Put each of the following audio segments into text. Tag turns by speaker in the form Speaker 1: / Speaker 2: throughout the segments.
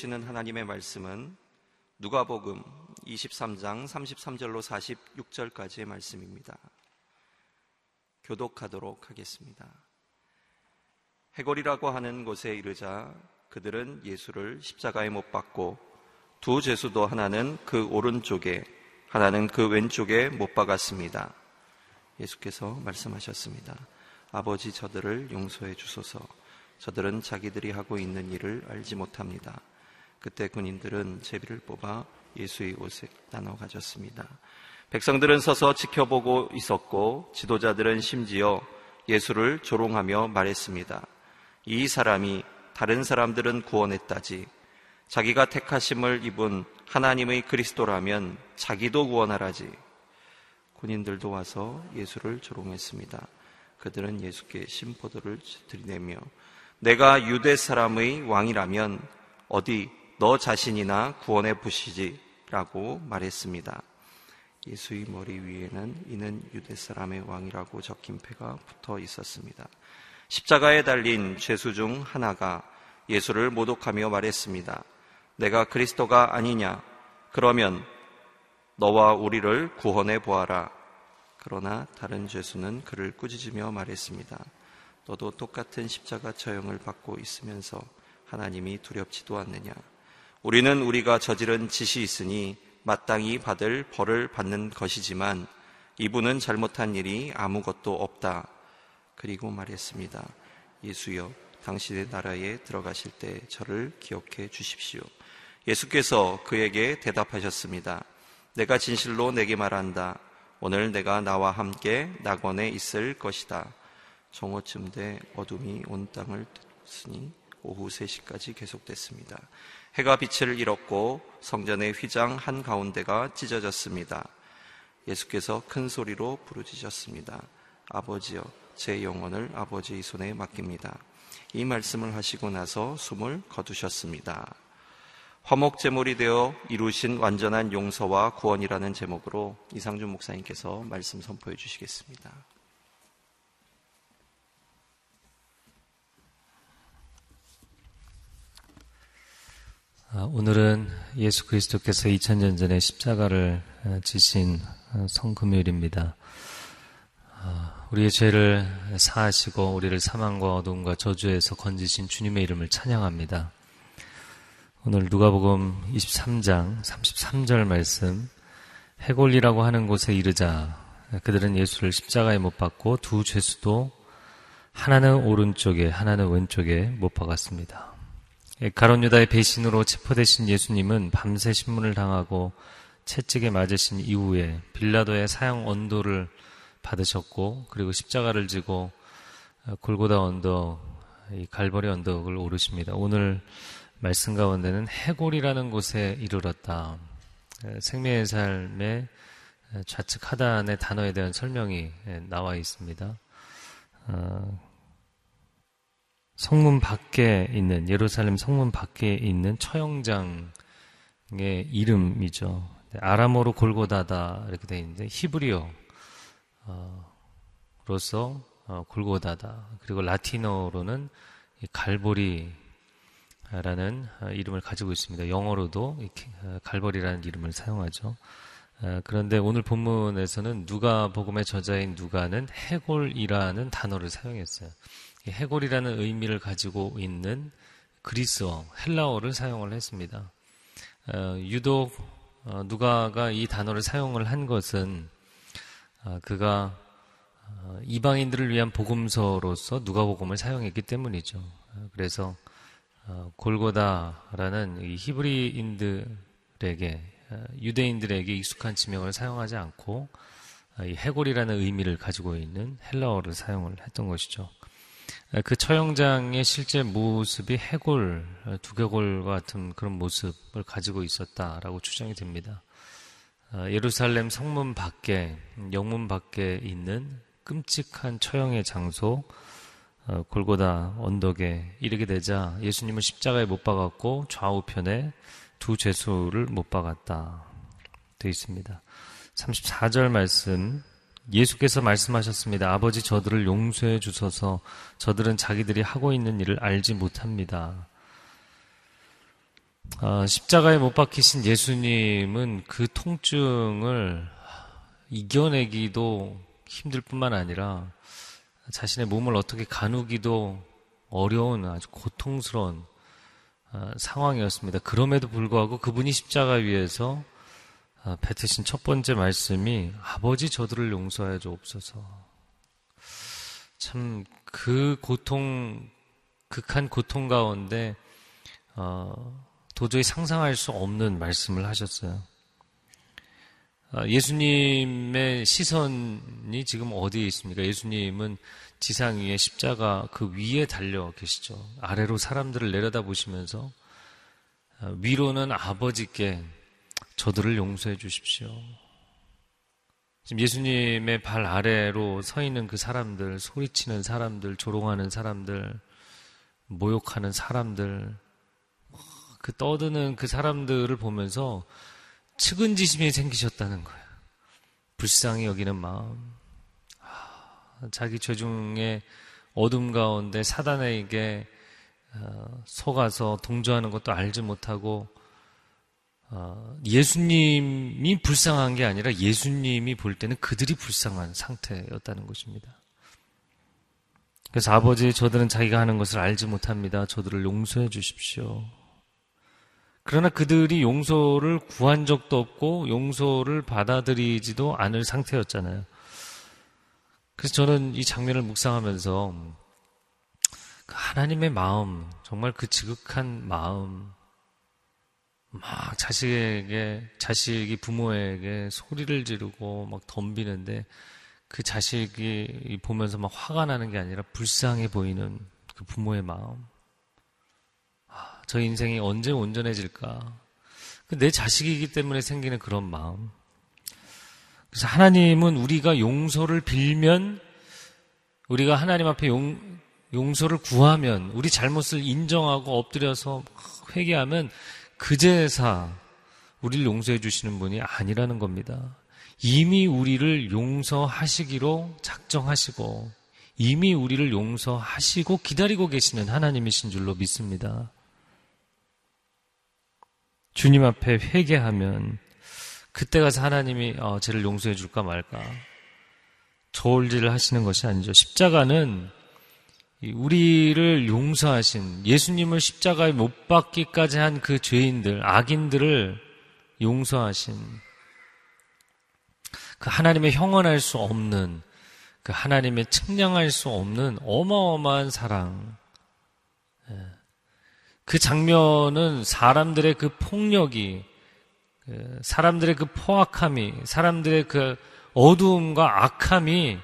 Speaker 1: 주시는 하나님의 말씀은 누가복음 23장 33절로 46절까지의 말씀입니다. 교독하도록 하겠습니다. 해골이라고 하는 곳에 이르자 그들은 예수를 십자가에 못 박고 두 제수도 하나는 그 오른쪽에 하나는 그 왼쪽에 못 박았습니다. 예수께서 말씀하셨습니다. 아버지 저들을 용서해 주소서. 저들은 자기들이 하고 있는 일을 알지 못합니다. 그때 군인들은 제비를 뽑아 예수의 옷을 나눠 가졌습니다. 백성들은 서서 지켜보고 있었고 지도자들은 심지어 예수를 조롱하며 말했습니다. 이 사람이 다른 사람들은 구원했다지 자기가 택하심을 입은 하나님의 그리스도라면 자기도 구원하라지. 군인들도 와서 예수를 조롱했습니다. 그들은 예수께 심포도를 들이대며 내가 유대 사람의 왕이라면 어디 너 자신이나 구원해 보시지라고 말했습니다. 예수의 머리 위에는 이는 유대 사람의 왕이라고 적힌 패가 붙어 있었습니다. 십자가에 달린 죄수 중 하나가 예수를 모독하며 말했습니다. 내가 그리스도가 아니냐? 그러면 너와 우리를 구원해 보아라. 그러나 다른 죄수는 그를 꾸짖으며 말했습니다. 너도 똑같은 십자가 처형을 받고 있으면서 하나님이 두렵지도 않느냐. 우리는 우리가 저지른 짓이 있으니 마땅히 받을 벌을 받는 것이지만 이분은 잘못한 일이 아무것도 없다. 그리고 말했습니다. 예수여, 당신의 나라에 들어가실 때 저를 기억해 주십시오. 예수께서 그에게 대답하셨습니다. 내가 진실로 내게 말한다. 오늘 내가 나와 함께 낙원에 있을 것이다. 정오쯤 돼 어둠이 온 땅을 쓰니 오후 3시까지 계속됐습니다. 해가 빛을 잃었고 성전의 휘장 한 가운데가 찢어졌습니다. 예수께서 큰 소리로 부르짖었습니다. 아버지여, 제 영혼을 아버지의 손에 맡깁니다. 이 말씀을 하시고 나서 숨을 거두셨습니다. 화목 제물이 되어 이루신 완전한 용서와 구원이라는 제목으로 이상준 목사님께서 말씀 선포해 주시겠습니다.
Speaker 2: 오늘은 예수 그리스도께서 2000년 전에 십자가를 아, 지신 아, 성금요일입니다. 우리의 죄를 사하시고 우리를 사망과 어둠과 저주에서 건지신 주님의 이름을 찬양합니다. 오늘 누가복음 23장 33절 말씀 해골이라고 하는 곳에 이르자 그들은 예수를 십자가에 못 박고 두 죄수도 하나는 오른쪽에 하나는 왼쪽에 못 박았습니다. 예, 가론 유다의 배신으로 체포되신 예수님은 밤새 신문을 당하고 채찍에 맞으신 이후에 빌라도의 사형 언도를 받으셨고 그리고 십자가를 지고 어, 골고다 언덕, 이 갈보리 언덕을 오르십니다. 오늘 말씀 가운데는 해골이라는 곳에 이르렀다. 예, 생명의 삶의 좌측 하단의 단어에 대한 설명이 예, 나와 있습니다. 어, 성문 밖에 있는 예루살렘 성문 밖에 있는 처형장의 이름이죠. 아람어로 골고다다 이렇게 되어 있는데 히브리어로서 어, 골고다다 그리고 라틴어로는 갈보리라는 어, 이름을 가지고 있습니다. 영어로도 어, 갈보리라는 이름을 사용하죠. 그런데 오늘 본문에서는 누가 복음의 저자인 누가는 해골이라는 단어를 사용했어요. 해골이라는 의미를 가지고 있는 그리스어, 헬라어를 사용을 했습니다. 어, 유독 어, 누가가 이 단어를 사용을 한 것은 어, 그가 어, 이방인들을 위한 복음서로서 누가복음을 사용했기 때문이죠. 어, 그래서 어, 골고다라는 히브리인들에게 유대인들에게 익숙한 지명을 사용하지 않고 이 해골이라는 의미를 가지고 있는 헬라어를 사용을 했던 것이죠. 그 처형장의 실제 모습이 해골, 두개골과 같은 그런 모습을 가지고 있었다라고 추정이 됩니다. 어, 예루살렘 성문 밖에, 영문 밖에 있는 끔찍한 처형의 장소, 어, 골고다 언덕에 이르게 되자 예수님을 십자가에 못 박았고 좌우편에 두 죄수를 못 박았다. 되어 있습니다. 34절 말씀 예수께서 말씀하셨습니다. 아버지 저들을 용서해 주소서 저들은 자기들이 하고 있는 일을 알지 못합니다. 어, 십자가에 못 박히신 예수님은 그 통증을 이겨내기도 힘들 뿐만 아니라 자신의 몸을 어떻게 가누기도 어려운 아주 고통스러운 어, 상황이었습니다. 그럼에도 불구하고 그분이 십자가 위에서 어, 뱉으신 첫 번째 말씀이 아버지 저들을 용서하여 주옵소서. 참 그 고통 극한 고통 가운데 어, 도저히 상상할 수 없는 말씀을 하셨어요. 아, 예수님의 시선이 지금 어디에 있습니까? 예수님은 지상 위에 십자가 그 위에 달려 계시죠. 아래로 사람들을 내려다 보시면서 아, 위로는 아버지께 저들을 용서해 주십시오. 지금 예수님의 발 아래로 서 있는 그 사람들, 소리치는 사람들, 조롱하는 사람들, 모욕하는 사람들, 그 떠드는 그 사람들을 보면서 측은지심이 생기셨다는 거예요. 불쌍히 여기는 마음. 자기 죄 중에 어둠 가운데 사단에게 어, 속아서 동조하는 것도 알지 못하고 어, 예수님이 불쌍한 게 아니라 예수님이 볼 때는 그들이 불쌍한 상태였다는 것입니다. 그래서 아버지 저들은 자기가 하는 것을 알지 못합니다. 저들을 용서해 주십시오. 그러나 그들이 용서를 구한 적도 없고 용서를 받아들이지도 않을 상태였잖아요. 그래서 저는 이 장면을 묵상하면서 그 하나님의 마음, 정말 그 지극한 마음, 막 자식에게, 자식이 부모에게 소리를 지르고 막 덤비는데 그 자식이 보면서 막 화가 나는 게 아니라 불쌍해 보이는 그 부모의 마음. 저 인생이 언제 온전해질까? 그내 자식이기 때문에 생기는 그런 마음. 그래서 하나님은 우리가 용서를 빌면, 우리가 하나님 앞에 용, 용서를 구하면, 우리 잘못을 인정하고 엎드려서 회개하면, 그제사 우리를 용서해 주시는 분이 아니라는 겁니다. 이미 우리를 용서하시기로 작정하시고, 이미 우리를 용서하시고 기다리고 계시는 하나님이신 줄로 믿습니다. 주님 앞에 회개하면 그때 가서 하나님이 어, 죄를 용서해 줄까 말까 저울질을 하시는 것이 아니죠. 십자가는 우리를 용서하신 예수님을 십자가에 못 박기까지 한 그 죄인들, 악인들을 용서하신 그 하나님의 형언할 수 없는 그 하나님의 측량할 수 없는 어마어마한 사랑. 예. 그 장면은 사람들의 그 폭력이, 그 사람들의 그 포악함이, 사람들의 그 어두움과 악함이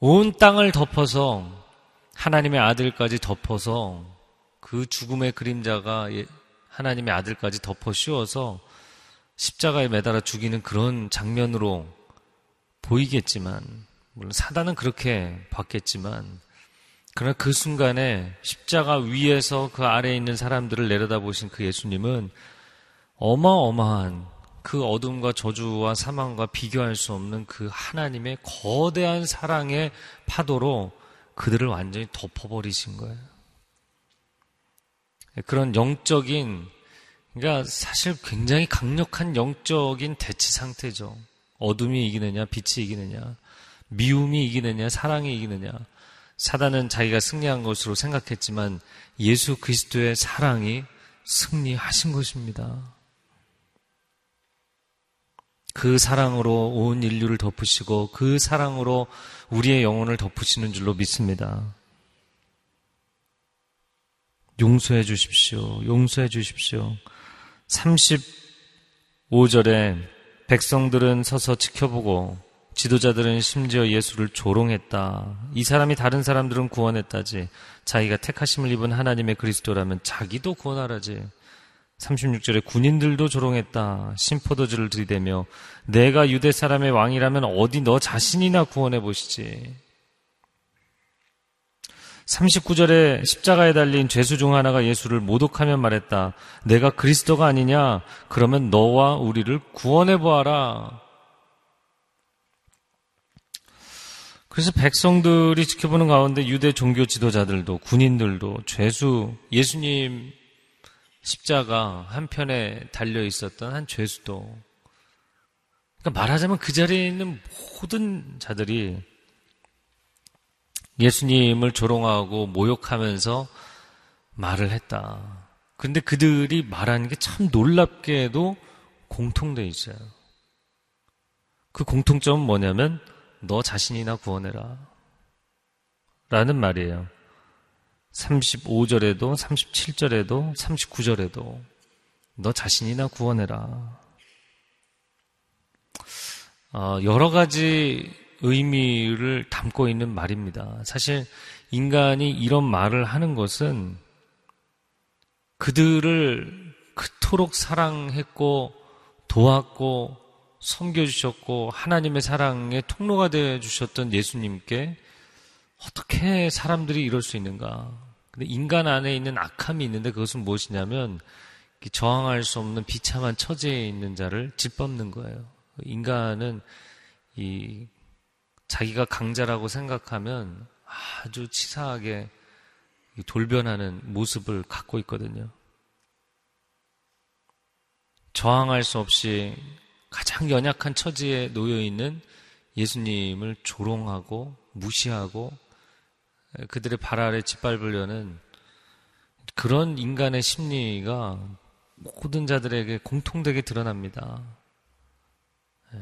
Speaker 2: 온 땅을 덮어서 하나님의 아들까지 덮어서 그 죽음의 그림자가 예, 하나님의 아들까지 덮어 씌워서 십자가에 매달아 죽이는 그런 장면으로 보이겠지만, 물론 사단은 그렇게 봤겠지만, 그러나 그 순간에 십자가 위에서 그 아래에 있는 사람들을 내려다보신 그 예수님은 어마어마한 그 어둠과 저주와 사망과 비교할 수 없는 그 하나님의 거대한 사랑의 파도로 그들을 완전히 덮어버리신 거예요. 그런 영적인, 그러니까 사실 굉장히 강력한 영적인 대치 상태죠. 어둠이 이기느냐, 빛이 이기느냐, 미움이 이기느냐, 사랑이 이기느냐. 사단은 자기가 승리한 것으로 생각했지만 예수 그리스도의 사랑이 승리하신 것입니다. 그 사랑으로 온 인류를 덮으시고 그 사랑으로 우리의 영혼을 덮으시는 줄로 믿습니다. 용서해 주십시오. 용서해 주십시오. 35절에 백성들은 서서 지켜보고 지도자들은 심지어 예수를 조롱했다. 이 사람이 다른 사람들은 구원했다지. 자기가 택하심을 입은 하나님의 그리스도라면 자기도 구원하라지. 36절에 군인들도 조롱했다. 심포도주를 들이대며 내가 유대 사람의 왕이라면 어디 너 자신이나 구원해 보시지. 39절에 십자가에 달린 죄수 중 하나가 예수를 모독하며 말했다. 내가 그리스도가 아니냐? 그러면 너와 우리를 구원해 보아라. 그래서 백성들이 지켜보는 가운데 유대 종교 지도자들도 군인들도 죄수 예수님 십자가 한편에 달려 있었던 한 죄수도 그러니까 말하자면 그 자리에 있는 모든 자들이 예수님을 조롱하고 모욕하면서 말을 했다. 근데 그들이 말하는 게 참 놀랍게도 공통돼 있어요. 그 공통점은 뭐냐면 너 자신이나 구원해라. 라는 말이에요. 35절에도 37절에도 39절에도 너 자신이나 구원해라. 어, 여러 가지 의미를 담고 있는 말입니다. 사실 인간이 이런 말을 하는 것은 그들을 그토록 사랑했고 도왔고 섬겨주셨고 하나님의 사랑의 통로가 되어 주셨던 예수님께 어떻게 사람들이 이럴 수 있는가? 근데 인간 안에 있는 악함이 있는데 그것은 무엇이냐면 저항할 수 없는 비참한 처지에 있는 자를 짓밟는 거예요. 인간은 이 자기가 강자라고 생각하면 아주 치사하게 돌변하는 모습을 갖고 있거든요. 저항할 수 없이 가장 연약한 처지에 놓여 있는 예수님을 조롱하고 무시하고 그들의 발 아래 짓밟으려는 그런 인간의 심리가 모든 자들에게 공통되게 드러납니다. 예.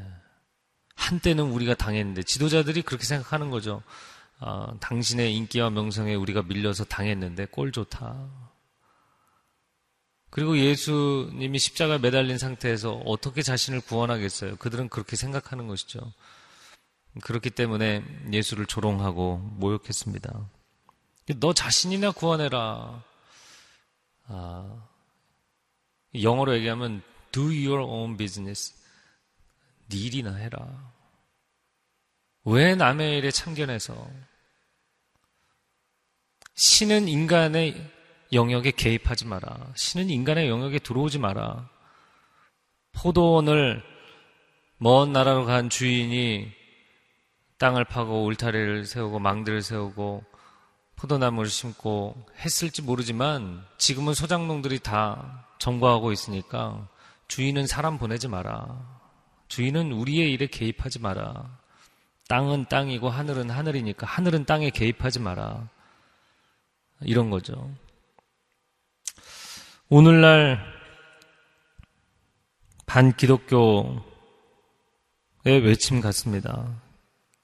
Speaker 2: 한때는 우리가 당했는데 지도자들이 그렇게 생각하는 거죠. 어, 당신의 인기와 명성에 우리가 밀려서 당했는데 꼴 좋다. 그리고 예수님이 십자가에 매달린 상태에서 어떻게 자신을 구원하겠어요? 그들은 그렇게 생각하는 것이죠. 그렇기 때문에 예수를 조롱하고 모욕했습니다. 너 자신이나 구원해라. 아, 영어로 얘기하면 do your own business. 네 일이나 해라. 왜 남의 일에 참견해서? 신은 인간의 영역에 개입하지 마라. 신은 인간의 영역에 들어오지 마라. 포도원을 먼 나라로 간 주인이 땅을 파고 울타리를 세우고 망대를 세우고 포도나무를 심고 했을지 모르지만 지금은 소장농들이 다 점거하고 있으니까 주인은 사람 보내지 마라. 주인은 우리의 일에 개입하지 마라. 땅은 땅이고 하늘은 하늘이니까 하늘은 땅에 개입하지 마라. 이런 거죠. 오늘날 반기독교의 외침 같습니다.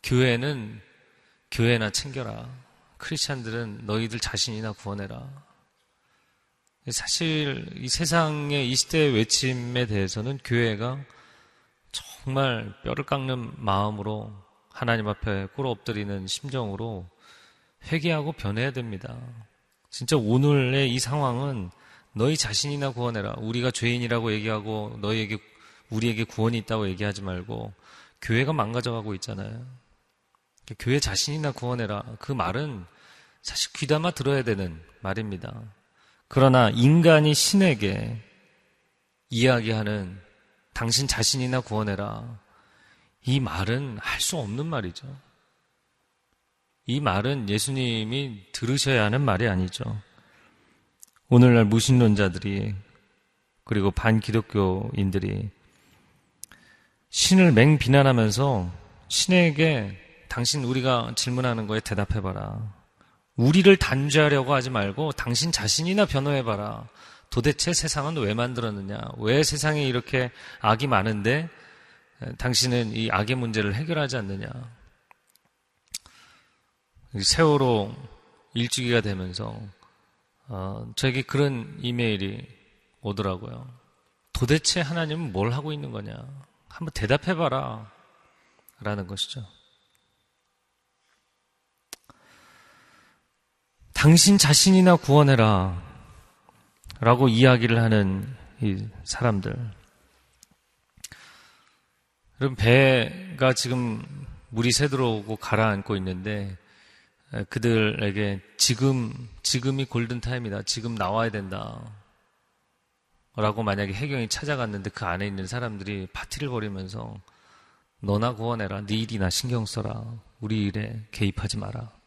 Speaker 2: 교회는 교회나 챙겨라. 크리스찬들은 너희들 자신이나 구원해라. 사실 이 세상의 이 시대의 외침에 대해서는 교회가 정말 뼈를 깎는 마음으로 하나님 앞에 꿇어 엎드리는 심정으로 회개하고 변해야 됩니다. 진짜 오늘의 이 상황은 너희 자신이나 구원해라. 우리가 죄인이라고 얘기하고 너희에게 우리에게 구원이 있다고 얘기하지 말고 교회가 망가져가고 있잖아요. 교회 자신이나 구원해라. 그 말은 사실 귀담아 들어야 되는 말입니다. 그러나 인간이 신에게 이야기하는 당신 자신이나 구원해라. 이 말은 할 수 없는 말이죠. 이 말은 예수님이 들으셔야 하는 말이 아니죠. 오늘날 무신론자들이 그리고 반기독교인들이 신을 맹 비난하면서 신에게 당신 우리가 질문하는 거에 대답해봐라. 우리를 단죄하려고 하지 말고 당신 자신이나 변호해봐라. 도대체 세상은 왜 만들었느냐? 왜 세상에 이렇게 악이 많은데 당신은 이 악의 문제를 해결하지 않느냐? 세월호 일주기가 되면서 어, 저에게 그런 이메일이 오더라고요. 도대체 하나님은 뭘 하고 있는 거냐? 한번 대답해봐라. 라는 것이죠. 당신 자신이나 구원해라. 라고 이야기를 하는 이 사람들. 여러분, 배가 지금 물이 새들어오고 가라앉고 있는데, 그들에게 지금, 지금이 골든타임이다. 지금 나와야 된다. 라고 만약에 해경이 찾아갔는데 그 안에 있는 사람들이 파티를 벌이면서 너나 구원해라. 네 일이나 신경 써라. 우리 일에 개입하지 마라.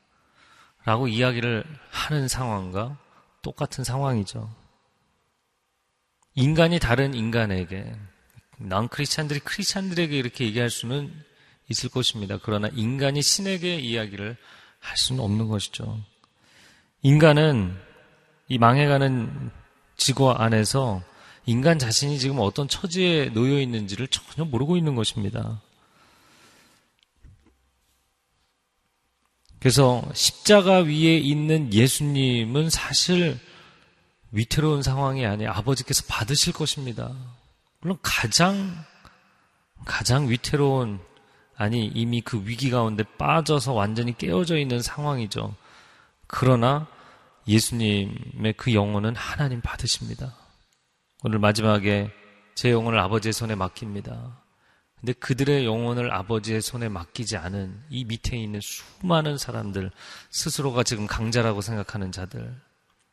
Speaker 2: 라고 이야기를 하는 상황과 똑같은 상황이죠. 인간이 다른 인간에게 난 크리스찬들이 크리스찬들에게 이렇게 얘기할 수는 있을 것입니다. 그러나 인간이 신에게 이야기를 할 수는 없는 것이죠. 인간은 이 망해가는 지구 안에서 인간 자신이 지금 어떤 처지에 놓여 있는지를 전혀 모르고 있는 것입니다. 그래서 십자가 위에 있는 예수님은 사실 위태로운 상황이 아니라 아버지께서 받으실 것입니다. 물론 가장 가장 위태로운 아니 이미 그 위기 가운데 빠져서 완전히 깨어져 있는 상황이죠. 그러나 예수님의 그 영혼은 하나님 받으십니다. 오늘 마지막에 제 영혼을 아버지의 손에 맡깁니다. 근데 그들의 영혼을 아버지의 손에 맡기지 않은 이 밑에 있는 수많은 사람들, 스스로가 지금 강자라고 생각하는 자들,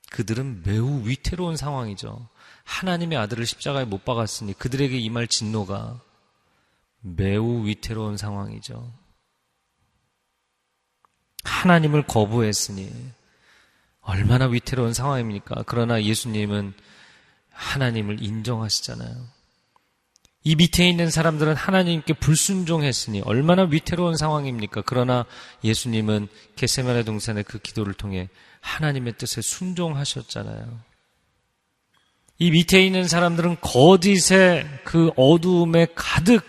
Speaker 2: 그들은 매우 위태로운 상황이죠. 하나님의 아들을 십자가에 못 박았으니 그들에게 임할 진노가 매우 위태로운 상황이죠. 하나님을 거부했으니 얼마나 위태로운 상황입니까? 그러나 예수님은 하나님을 인정하시잖아요. 이 밑에 있는 사람들은 하나님께 불순종했으니 얼마나 위태로운 상황입니까? 그러나 예수님은 게세마네 동산의 그 기도를 통해 하나님의 뜻에 순종하셨잖아요. 이 밑에 있는 사람들은 거짓의 그 어두움에 가득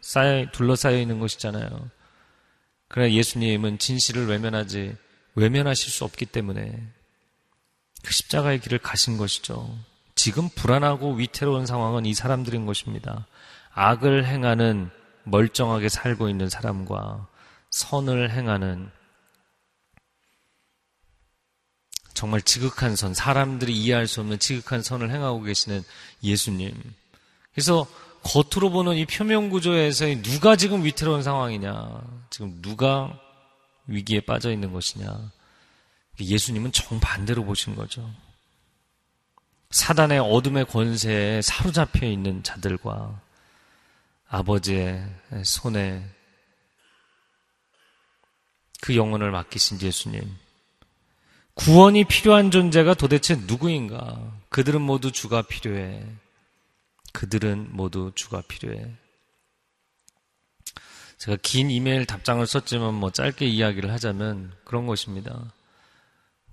Speaker 2: 쌓여, 둘러싸여 있는 것이잖아요. 그러나 예수님은 진실을 외면하지, 외면하실 수 없기 때문에 그 십자가의 길을 가신 것이죠. 지금 불안하고 위태로운 상황은 이 사람들인 것입니다. 악을 행하는 멀쩡하게 살고 있는 사람과 선을 행하는 정말 지극한 선, 사람들이 이해할 수 없는 지극한 선을 행하고 계시는 예수님. 그래서 겉으로 보는 이 표면 구조에서 누가 지금 위태로운 상황이냐, 지금 누가 위기에 빠져 있는 것이냐. 예수님은 정반대로 보신 거죠. 사단의 어둠의 권세에 사로잡혀 있는 자들과 아버지의 손에 그 영혼을 맡기신 예수님. 구원이 필요한 존재가 도대체 누구인가? 그들은 모두 주가 필요해. 그들은 모두 주가 필요해. 제가 긴 이메일 답장을 썼지만 뭐 짧게 이야기를 하자면 그런 것입니다.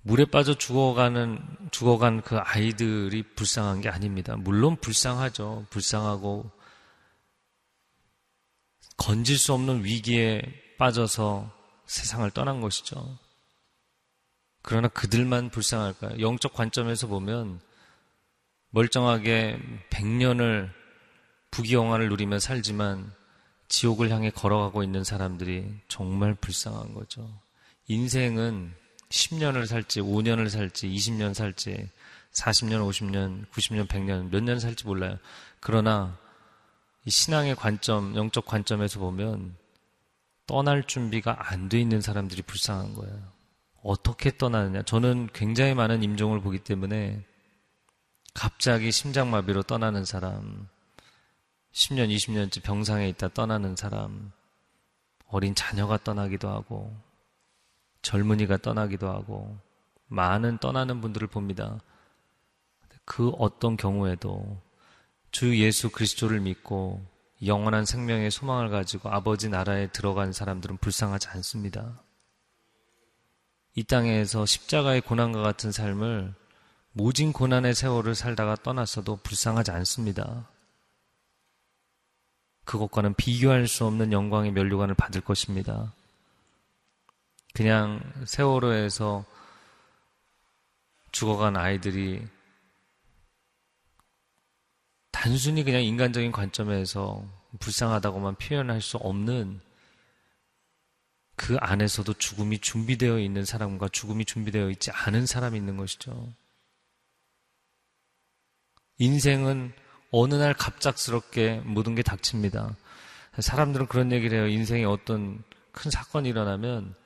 Speaker 2: 물에 빠져 죽어가는, 죽어간 그 아이들이 불쌍한 게 아닙니다. 물론 불쌍하죠. 불쌍하고, 건질 수 없는 위기에 빠져서 세상을 떠난 것이죠. 그러나 그들만 불쌍할까요? 영적 관점에서 보면 멀쩡하게 100년을 부귀영화를 누리며 살지만 지옥을 향해 걸어가고 있는 사람들이 정말 불쌍한 거죠. 인생은 10년을 살지, 5년을 살지, 20년 살지, 40년, 50년, 90년, 100년, 몇 년 살지 몰라요. 그러나 이 신앙의 관점, 영적 관점에서 보면 떠날 준비가 안 돼 있는 사람들이 불쌍한 거예요. 어떻게 떠나느냐? 저는 굉장히 많은 임종을 보기 때문에 갑자기 심장마비로 떠나는 사람, 10년, 20년째 병상에 있다 떠나는 사람, 어린 자녀가 떠나기도 하고, 젊은이가 떠나기도 하고 많은 떠나는 분들을 봅니다. 그 어떤 경우에도 주 예수 그리스도를 믿고 영원한 생명의 소망을 가지고 아버지 나라에 들어간 사람들은 불쌍하지 않습니다. 이 땅에서 십자가의 고난과 같은 삶을 모진 고난의 세월을 살다가 떠났어도 불쌍하지 않습니다. 그것과는 비교할 수 없는 영광의 면류관을 받을 것입니다. 그냥 세월호에서 죽어간 아이들이 단순히 그냥 인간적인 관점에서 불쌍하다고만 표현할 수 없는 그 안에서도 죽음이 준비되어 있는 사람과 죽음이 준비되어 있지 않은 사람이 있는 것이죠. 인생은 어느 날 갑작스럽게 모든 게 닥칩니다. 사람들은 그런 얘기를 해요. 인생에 어떤 큰 사건이 일어나면 어,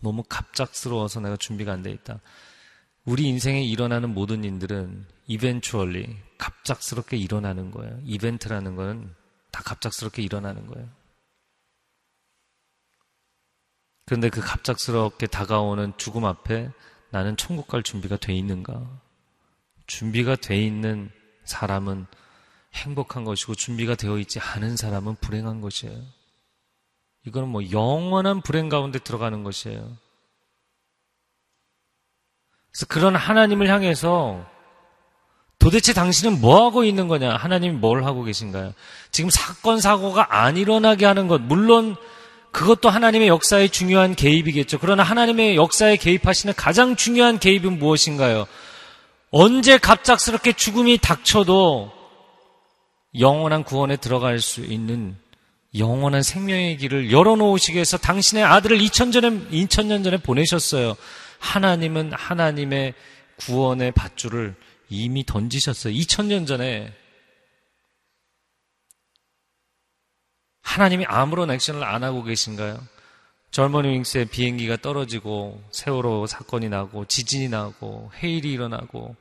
Speaker 2: 너무 갑작스러워서 내가 준비가 안 돼 있다. 우리 인생에 일어나는 모든 일들은 eventually 갑작스럽게 일어나는 거예요. 이벤트라는 거는 다 갑작스럽게 일어나는 거예요. 그런데 그 갑작스럽게 다가오는 죽음 앞에 나는 천국 갈 준비가 돼 있는가? 준비가 돼 있는 사람은 행복한 것이고 준비가 되어 있지 않은 사람은 불행한 것이에요. 이거는 뭐 영원한 불행 가운데 들어가는 것이에요. 그래서 그런 하나님을 향해서 도대체 당신은 뭐 하고 있는 거냐? 하나님이 뭘 하고 계신가요? 지금 사건, 사고가 안 일어나게 하는 것, 물론 그것도 하나님의 역사의 중요한 개입이겠죠. 그러나 하나님의 역사에 개입하시는 가장 중요한 개입은 무엇인가요? 언제 갑작스럽게 죽음이 닥쳐도 영원한 구원에 들어갈 수 있는 영원한 생명의 길을 열어놓으시기 위해서 당신의 아들을 2000, 전에, 2000년 전에 보내셨어요. 하나님은 하나님의 구원의 밧줄을 이미 던지셨어요. 2000년 전에 하나님이 아무런 액션을 안 하고 계신가요? 젊은 윙스의 비행기가 떨어지고 세월호 사건이 나고 지진이 나고 해일이 일어나고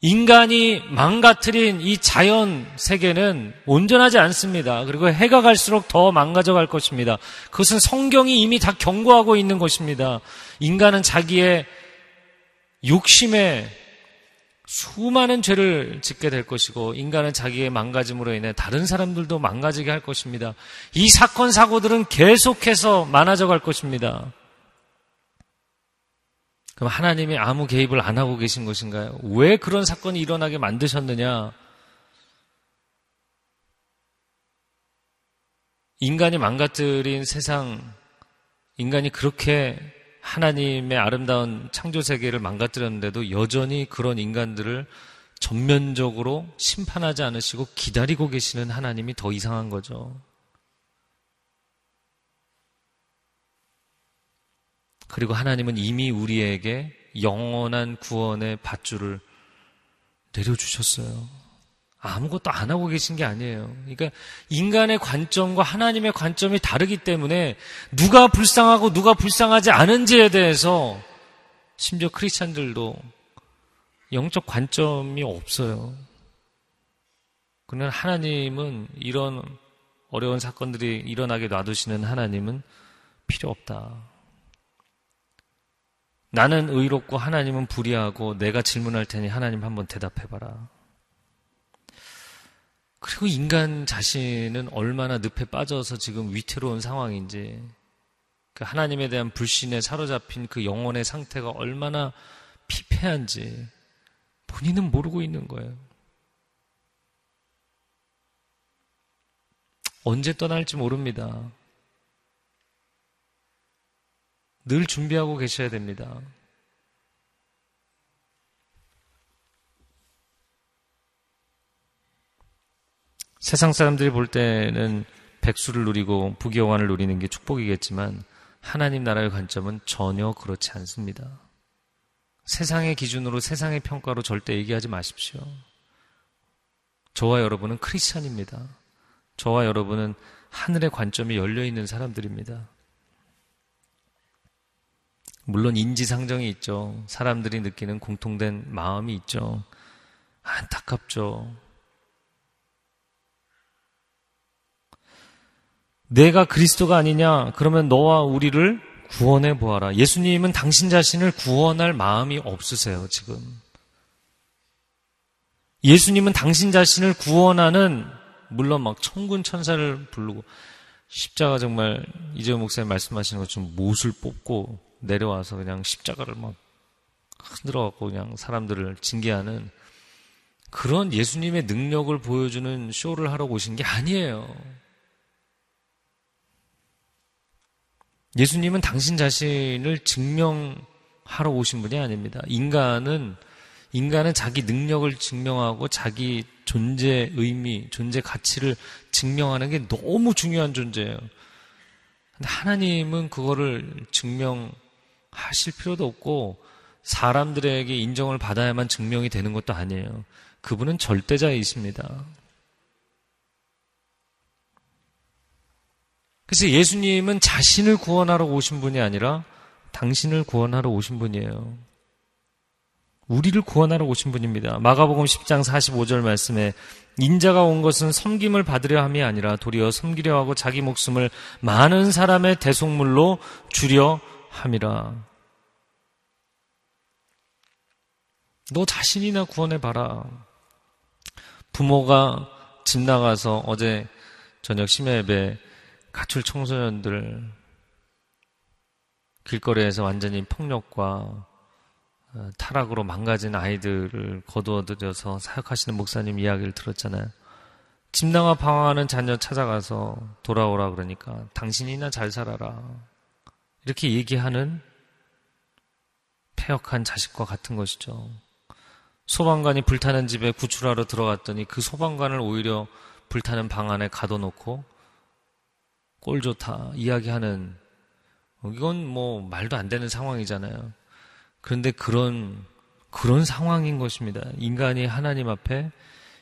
Speaker 2: 인간이 망가뜨린 이 자연 세계는 온전하지 않습니다. 그리고 해가 갈수록 더 망가져 갈 것입니다. 그것은 성경이 이미 다 경고하고 있는 것입니다. 인간은 자기의 욕심에 수많은 죄를 짓게 될 것이고 인간은 자기의 망가짐으로 인해 다른 사람들도 망가지게 할 것입니다. 이 사건 사고들은 계속해서 많아져 갈 것입니다. 그럼 하나님이 아무 개입을 안 하고 계신 것인가요? 왜 그런 사건이 일어나게 만드셨느냐? 인간이 망가뜨린 세상, 인간이 그렇게 하나님의 아름다운 창조 세계를 망가뜨렸는데도 여전히 그런 인간들을 전면적으로 심판하지 않으시고 기다리고 계시는 하나님이 더 이상한 거죠. 그리고 하나님은 이미 우리에게 영원한 구원의 밧줄을 내려주셨어요. 아무것도 안 하고 계신 게 아니에요. 그러니까 인간의 관점과 하나님의 관점이 다르기 때문에 누가 불쌍하고 누가 불쌍하지 않은지에 대해서 심지어 크리스찬들도 영적 관점이 없어요. 그러나 하나님은 이런 어려운 사건들이 일어나게 놔두시는 하나님은 필요 없다. 나는 의롭고 하나님은 불의하고 내가 질문할 테니 하나님 한번 대답해봐라. 그리고 인간 자신은 얼마나 늪에 빠져서 지금 위태로운 상황인지, 그 하나님에 대한 불신에 사로잡힌 그 영혼의 상태가 얼마나 피폐한지 본인은 모르고 있는 거예요. 언제 떠날지 모릅니다. 늘 준비하고 계셔야 됩니다. 세상 사람들이 볼 때는 백수를 누리고 부귀영화를 누리는 게 축복이겠지만 하나님 나라의 관점은 전혀 그렇지 않습니다. 세상의 기준으로 세상의 평가로 절대 얘기하지 마십시오. 저와 여러분은 크리스찬입니다. 저와 여러분은 하늘의 관점이 열려 있는 사람들입니다. 물론 인지상정이 있죠. 사람들이 느끼는 공통된 마음이 있죠. 안타깝죠. 내가 그리스도가 아니냐? 그러면 너와 우리를 구원해 보아라. 예수님은 당신 자신을 구원할 마음이 없으세요, 지금. 예수님은 당신 자신을 구원하는, 물론 막 천군 천사를 부르고, 십자가 정말 이재호 목사님 말씀하시는 것처럼 못을 뽑고 내려와서 그냥 십자가를 막 흔들어 갖고 그냥 사람들을 징계하는 그런 예수님의 능력을 보여주는 쇼를 하러 오신 게 아니에요. 예수님은 당신 자신을 증명하러 오신 분이 아닙니다. 인간은 인간은 자기 능력을 증명하고 자기 존재 의미, 존재 가치를 증명하는 게 너무 중요한 존재예요. 근데 하나님은 그거를 증명 하실 필요도 없고 사람들에게 인정을 받아야만 증명이 되는 것도 아니에요. 그분은 절대자이십니다. 그래서 예수님은 자신을 구원하러 오신 분이 아니라 당신을 구원하러 오신 분이에요. 우리를 구원하러 오신 분입니다. 마가복음 10장 45절 말씀에 인자가 온 것은 섬김을 받으려 함이 아니라 도리어 섬기려 하고 자기 목숨을 많은 사람의 대속물로 주려 함이라. 너 자신이나 구원해봐라. 부모가 집 나가서 어제 저녁 심야 예배 가출 청소년들 길거리에서 완전히 폭력과 어, 타락으로 망가진 아이들을 거두어들여서 사역하시는 목사님 이야기를 들었잖아요. 집 나가 방황하는 자녀 찾아가서 돌아오라 그러니까 당신이나 잘 살아라. 이렇게 얘기하는 폐역한 자식과 같은 것이죠. 소방관이 불타는 집에 구출하러 들어갔더니 그 소방관을 오히려 불타는 방 안에 가둬놓고 꼴 좋다 이야기하는 이건 뭐 말도 안 되는 상황이잖아요. 그런데 그런 그런 상황인 것입니다. 인간이 하나님 앞에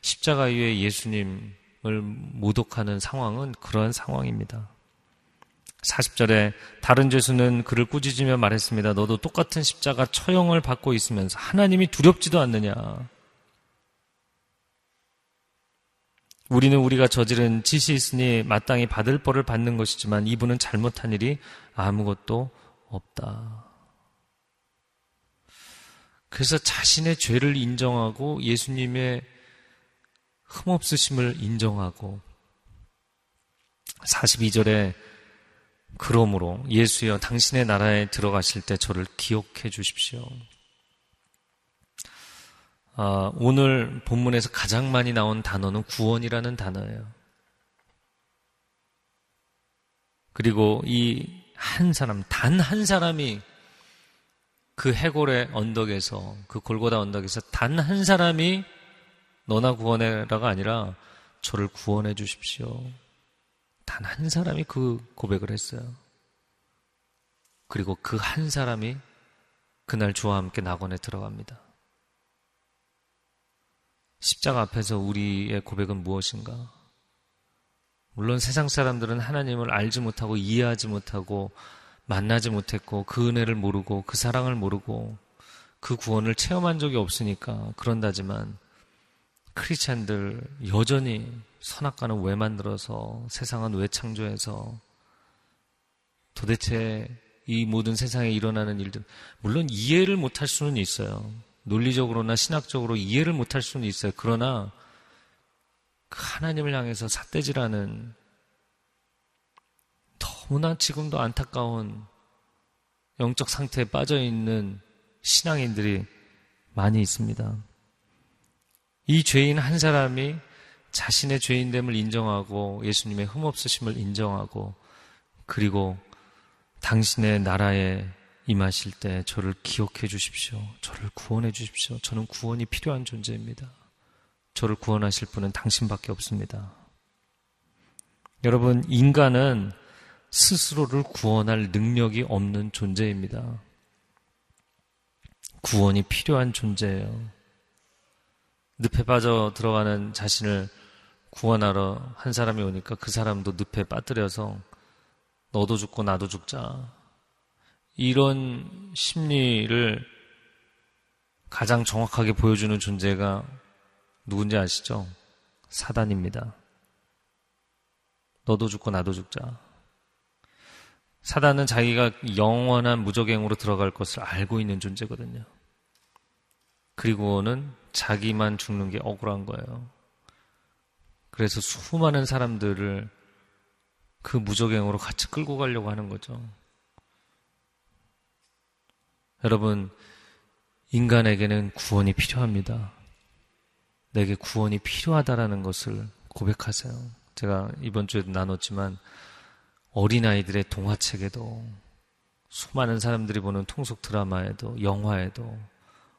Speaker 2: 십자가 위에 예수님을 모독하는 상황은 그러한 상황입니다. 40절에 다른 죄수는 그를 꾸짖으며 말했습니다. 너도 똑같은 십자가 처형을 받고 있으면서 하나님이 두렵지도 않느냐. 우리는 우리가 저지른 짓이 있으니 마땅히 받을 벌을 받는 것이지만 이분은 잘못한 일이 아무것도 없다. 그래서 자신의 죄를 인정하고 예수님의 흠없으심을 인정하고 42절에 그러므로 예수여 당신의 나라에 들어가실 때 저를 기억해 주십시오. 아, 오늘 본문에서 가장 많이 나온 단어는 구원이라는 단어예요. 그리고 이 한 사람, 단 한 사람이 그 해골의 언덕에서, 그 골고다 언덕에서 단 한 사람이 너나 구원해라가 아니라 저를 구원해 주십시오. 단 한 사람이 그 고백을 했어요. 그리고 그 한 사람이 그날 주와 함께 낙원에 들어갑니다. 십자가 앞에서 우리의 고백은 무엇인가? 물론 세상 사람들은 하나님을 알지 못하고 이해하지 못하고 만나지 못했고 그 은혜를 모르고 그 사랑을 모르고 그 구원을 체험한 적이 없으니까 그런다지만 크리스찬들 여전히 선악과는 왜 만들어서 세상은 왜 창조해서 도대체 이 모든 세상에 일어나는 일들 물론 이해를 못할 수는 있어요. 논리적으로나 신학적으로 이해를 못할 수는 있어요. 그러나 그 하나님을 향해서 삿대질하는 너무나 지금도 안타까운 영적 상태에 빠져 있는 신앙인들이 많이 있습니다. 이 죄인 한 사람이 자신의 죄인됨을 인정하고 예수님의 흠없으심을 인정하고 그리고 당신의 나라에 임하실 때 저를 기억해 주십시오. 저를 구원해 주십시오. 저는 구원이 필요한 존재입니다. 저를 구원하실 분은 당신밖에 없습니다. 여러분, 인간은 스스로를 구원할 능력이 없는 존재입니다. 구원이 필요한 존재예요. 늪에 빠져 들어가는 자신을 구원하러 한 사람이 오니까 그 사람도 늪에 빠뜨려서 너도 죽고 나도 죽자. 이런 심리를 가장 정확하게 보여주는 존재가 누군지 아시죠? 사단입니다. 너도 죽고 나도 죽자. 사단은 자기가 영원한 무적행으로 들어갈 것을 알고 있는 존재거든요. 그리고는 자기만 죽는 게 억울한 거예요. 그래서 수많은 사람들을 그 무적행으로 같이 끌고 가려고 하는 거죠. 여러분, 인간에게는 구원이 필요합니다. 내게 구원이 필요하다라는 것을 고백하세요. 제가 이번 주에도 나눴지만 어린아이들의 동화책에도 수많은 사람들이 보는 통속 드라마에도 영화에도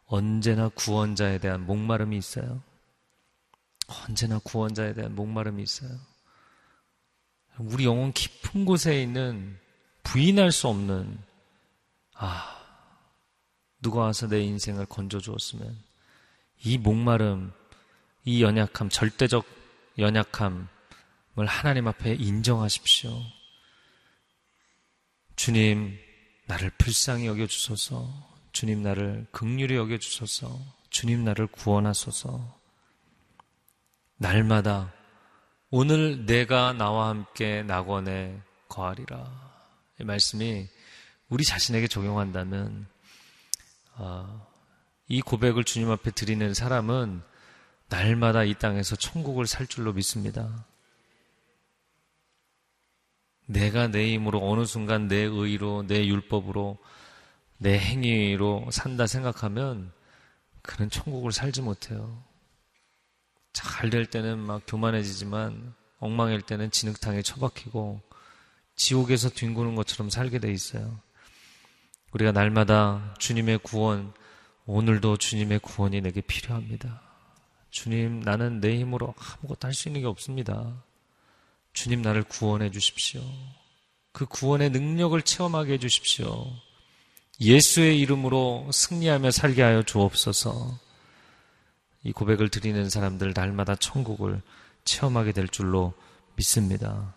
Speaker 2: 언제나 구원자에 대한 목마름이 있어요. 언제나 구원자에 대한 목마름이 있어요. 우리 영혼 깊은 곳에 있는 부인할 수 없는 아 누가 와서 내 인생을 건져 주었으면 이 목마름, 이 연약함, 절대적 연약함을 하나님 앞에 인정하십시오. 주님, 나를 불쌍히 여겨 주소서. 주님 나를 극률히 여겨 주소서. 주님 나를 구원하소서. 날마다 오늘 내가 나와 함께 낙원에 거하리라. 이 말씀이 우리 자신에게 적용한다면 어, 이 고백을 주님 앞에 드리는 사람은 날마다 이 땅에서 천국을 살 줄로 믿습니다. 내가 내 힘으로 어느 순간 내 의로, 내 율법으로, 내 행위로 산다 생각하면 그는 천국을 살지 못해요. 잘 될 때는 막 교만해지지만 엉망일 때는 진흙탕에 처박히고 지옥에서 뒹구는 것처럼 살게 돼 있어요. 우리가 날마다 주님의 구원, 오늘도 주님의 구원이 내게 필요합니다. 주님, 나는 내 힘으로 아무것도 할 수 있는 게 없습니다. 주님, 나를 구원해 주십시오. 그 구원의 능력을 체험하게 해 주십시오. 예수의 이름으로 승리하며 살게 하여 주옵소서. 이 고백을 드리는 사람들 날마다 천국을 체험하게 될 줄로 믿습니다.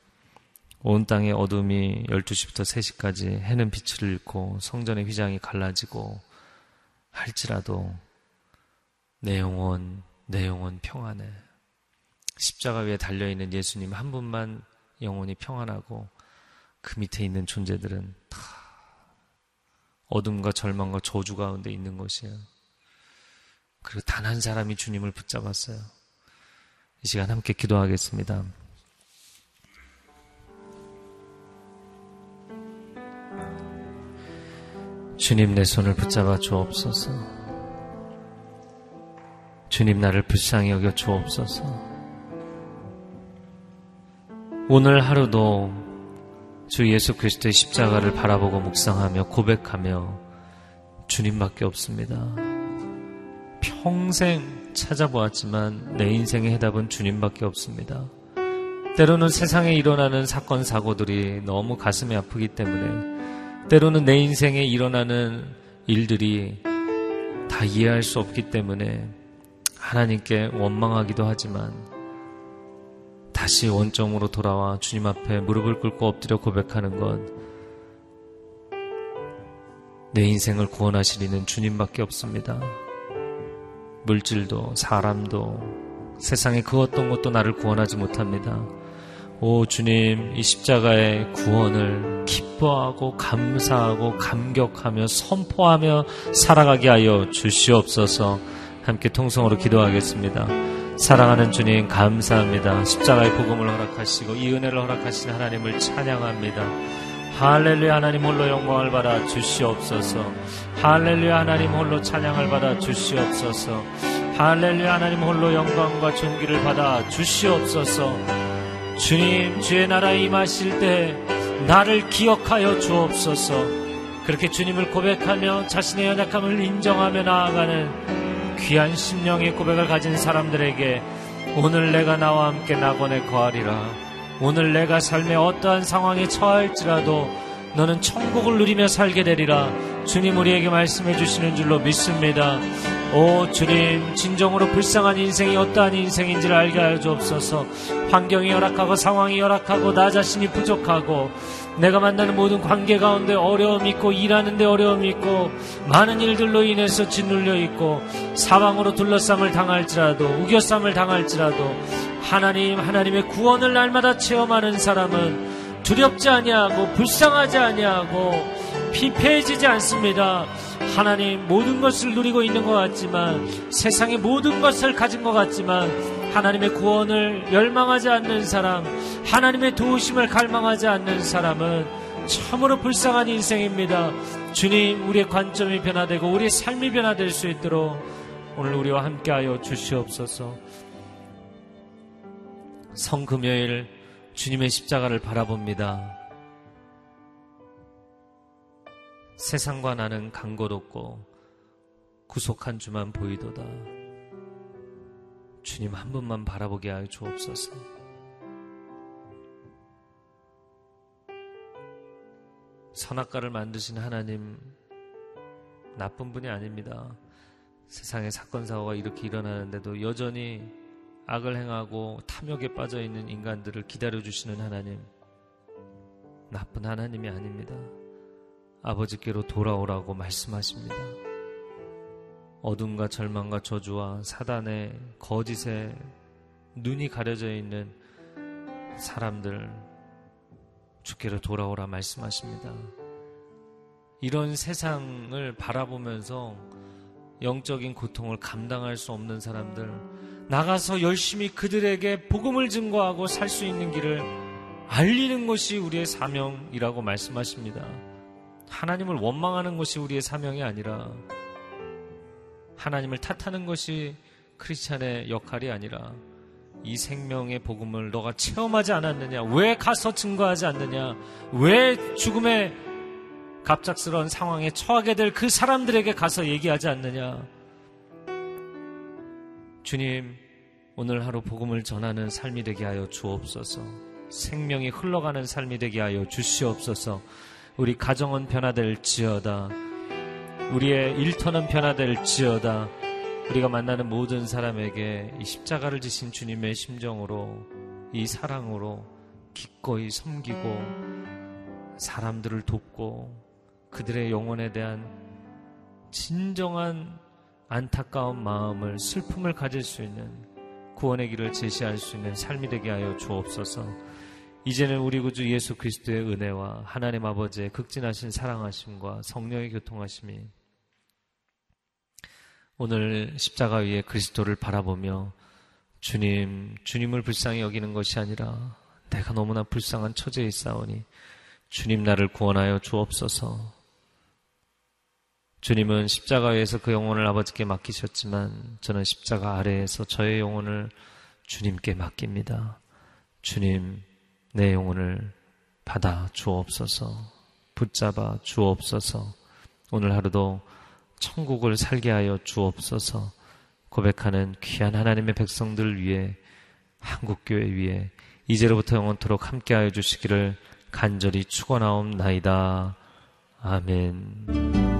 Speaker 2: 온 땅의 어둠이 12시부터 3시까지 해는 빛을 잃고 성전의 휘장이 갈라지고 할지라도 내 영혼, 내 영혼 평안해. 십자가 위에 달려있는 예수님 한 분만 영혼이 평안하고 그 밑에 있는 존재들은 다 어둠과 절망과 저주 가운데 있는 것이에요. 그리고 단 한 사람이 주님을 붙잡았어요. 이 시간 함께 기도하겠습니다. 주님 내 손을 붙잡아 주옵소서. 주님 나를 불쌍히 여겨 주옵소서. 오늘 하루도 주 예수 그리스도의 십자가를 바라보고 묵상하며 고백하며 주님밖에 없습니다. 평생 찾아보았지만 내 인생의 해답은 주님밖에 없습니다. 때로는 세상에 일어나는 사건, 사고들이 너무 가슴이 아프기 때문에 때로는 내 인생에 일어나는 일들이 다 이해할 수 없기 때문에 하나님께 원망하기도 하지만 다시 원점으로 돌아와 주님 앞에 무릎을 꿇고 엎드려 고백하는 것 내 인생을 구원하시리는 주님밖에 없습니다. 물질도 사람도 세상의 그 어떤 것도 나를 구원하지 못합니다. 오 주님 이 십자가의 구원을 기뻐하고 감사하고 감격하며 선포하며 살아가게 하여 주시옵소서 함께 통성으로 기도하겠습니다. 사랑하는 주님 감사합니다. 십자가의 복음을 허락하시고 이 은혜를 허락하신 하나님을 찬양합니다. 할렐루야 하나님 홀로 영광을 받아 주시옵소서. 할렐루야 하나님 홀로 찬양을 받아 주시옵소서. 할렐루야 하나님 홀로 영광과 존귀를 받아 주시옵소서. 주님, 주의 나라에 임하실 때 나를 기억하여 주옵소서. 그렇게 주님을 고백하며 자신의 연약함을 인정하며 나아가는 귀한 심령의 고백을 가진 사람들에게 오늘 내가 나와 함께 낙원에 거하리라. 오늘 내가 삶의 어떠한 상황에 처할지라도 너는 천국을 누리며 살게 되리라. 주님 우리에게 말씀해 주시는 줄로 믿습니다. 오 주님 진정으로 불쌍한 인생이 어떠한 인생인지를 알게 하여 주옵소서 환경이 열악하고 상황이 열악하고 나 자신이 부족하고 내가 만나는 모든 관계 가운데 어려움이 있고 일하는데 어려움이 있고 많은 일들로 인해서 짓눌려 있고 사방으로 둘러쌈을 당할지라도 우겨쌈을 당할지라도 하나님 하나님의 구원을 날마다 체험하는 사람은 두렵지 아니하고 불쌍하지 아니하고 피폐해지지 않습니다. 하나님 모든 것을 누리고 있는 것 같지만 세상의 모든 것을 가진 것 같지만 하나님의 구원을 열망하지 않는 사람, 하나님의 도우심을 갈망하지 않는 사람은 참으로 불쌍한 인생입니다. 주님, 우리의 관점이 변화되고 우리의 삶이 변화될 수 있도록 오늘 우리와 함께하여 주시옵소서. 성금요일 주님의 십자가를 바라봅니다. 세상과 나는 간곳 없고 구속한 주만 보이도다. 주님 한 분만 바라보게 하여 주옵소서. 선악과를 만드신 하나님 나쁜 분이 아닙니다. 세상에 사건 사고가 이렇게 일어나는데도 여전히 악을 행하고 탐욕에 빠져 있는 인간들을 기다려 주시는 하나님 나쁜 하나님이 아닙니다. 아버지께로 돌아오라고 말씀하십니다. 어둠과 절망과 저주와 사단의 거짓에 눈이 가려져 있는 사람들 주께로 돌아오라 말씀하십니다. 이런 세상을 바라보면서 영적인 고통을 감당할 수 없는 사람들, 나가서 열심히 그들에게 복음을 증거하고 살 수 있는 길을 알리는 것이 우리의 사명이라고 말씀하십니다. 하나님을 원망하는 것이 우리의 사명이 아니라 하나님을 탓하는 것이 크리스찬의 역할이 아니라 이 생명의 복음을 너가 체험하지 않았느냐? 왜 가서 증거하지 않느냐? 왜 죽음의 갑작스러운 상황에 처하게 될 그 사람들에게 가서 얘기하지 않느냐? 주님, 오늘 하루 복음을 전하는 삶이 되게 하여 주옵소서. 생명이 흘러가는 삶이 되게 하여 주시옵소서. 우리 가정은 변화될지어다. 우리의 일터는 변화될지어다. 우리가 만나는 모든 사람에게 이 십자가를 지신 주님의 심정으로 이 사랑으로 기꺼이 섬기고 사람들을 돕고 그들의 영혼에 대한 진정한 안타까운 마음을 슬픔을 가질 수 있는 구원의 길을 제시할 수 있는 삶이 되게 하여 주옵소서. 이제는 우리 구주 예수 그리스도의 은혜와 하나님 아버지의 극진하신 사랑하심과 성령의 교통하심이 오늘 십자가 위에 그리스도를 바라보며 주님, 주님을 불쌍히 여기는 것이 아니라 내가 너무나 불쌍한 처지에 있사오니 주님 나를 구원하여 주옵소서. 주님은 십자가 위에서 그 영혼을 아버지께 맡기셨지만 저는 십자가 아래에서 저의 영혼을 주님께 맡깁니다. 주님, 내 영혼을 받아 주옵소서. 붙잡아 주옵소서. 오늘 하루도 천국을 살게 하여 주옵소서 고백하는 귀한 하나님의 백성들 위해 한국교회 위에 이제로부터 영원토록 함께하여 주시기를 간절히 축원하옵나이다. 아멘.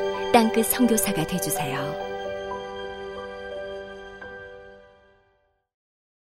Speaker 3: 땅끝 성교사가 되주세요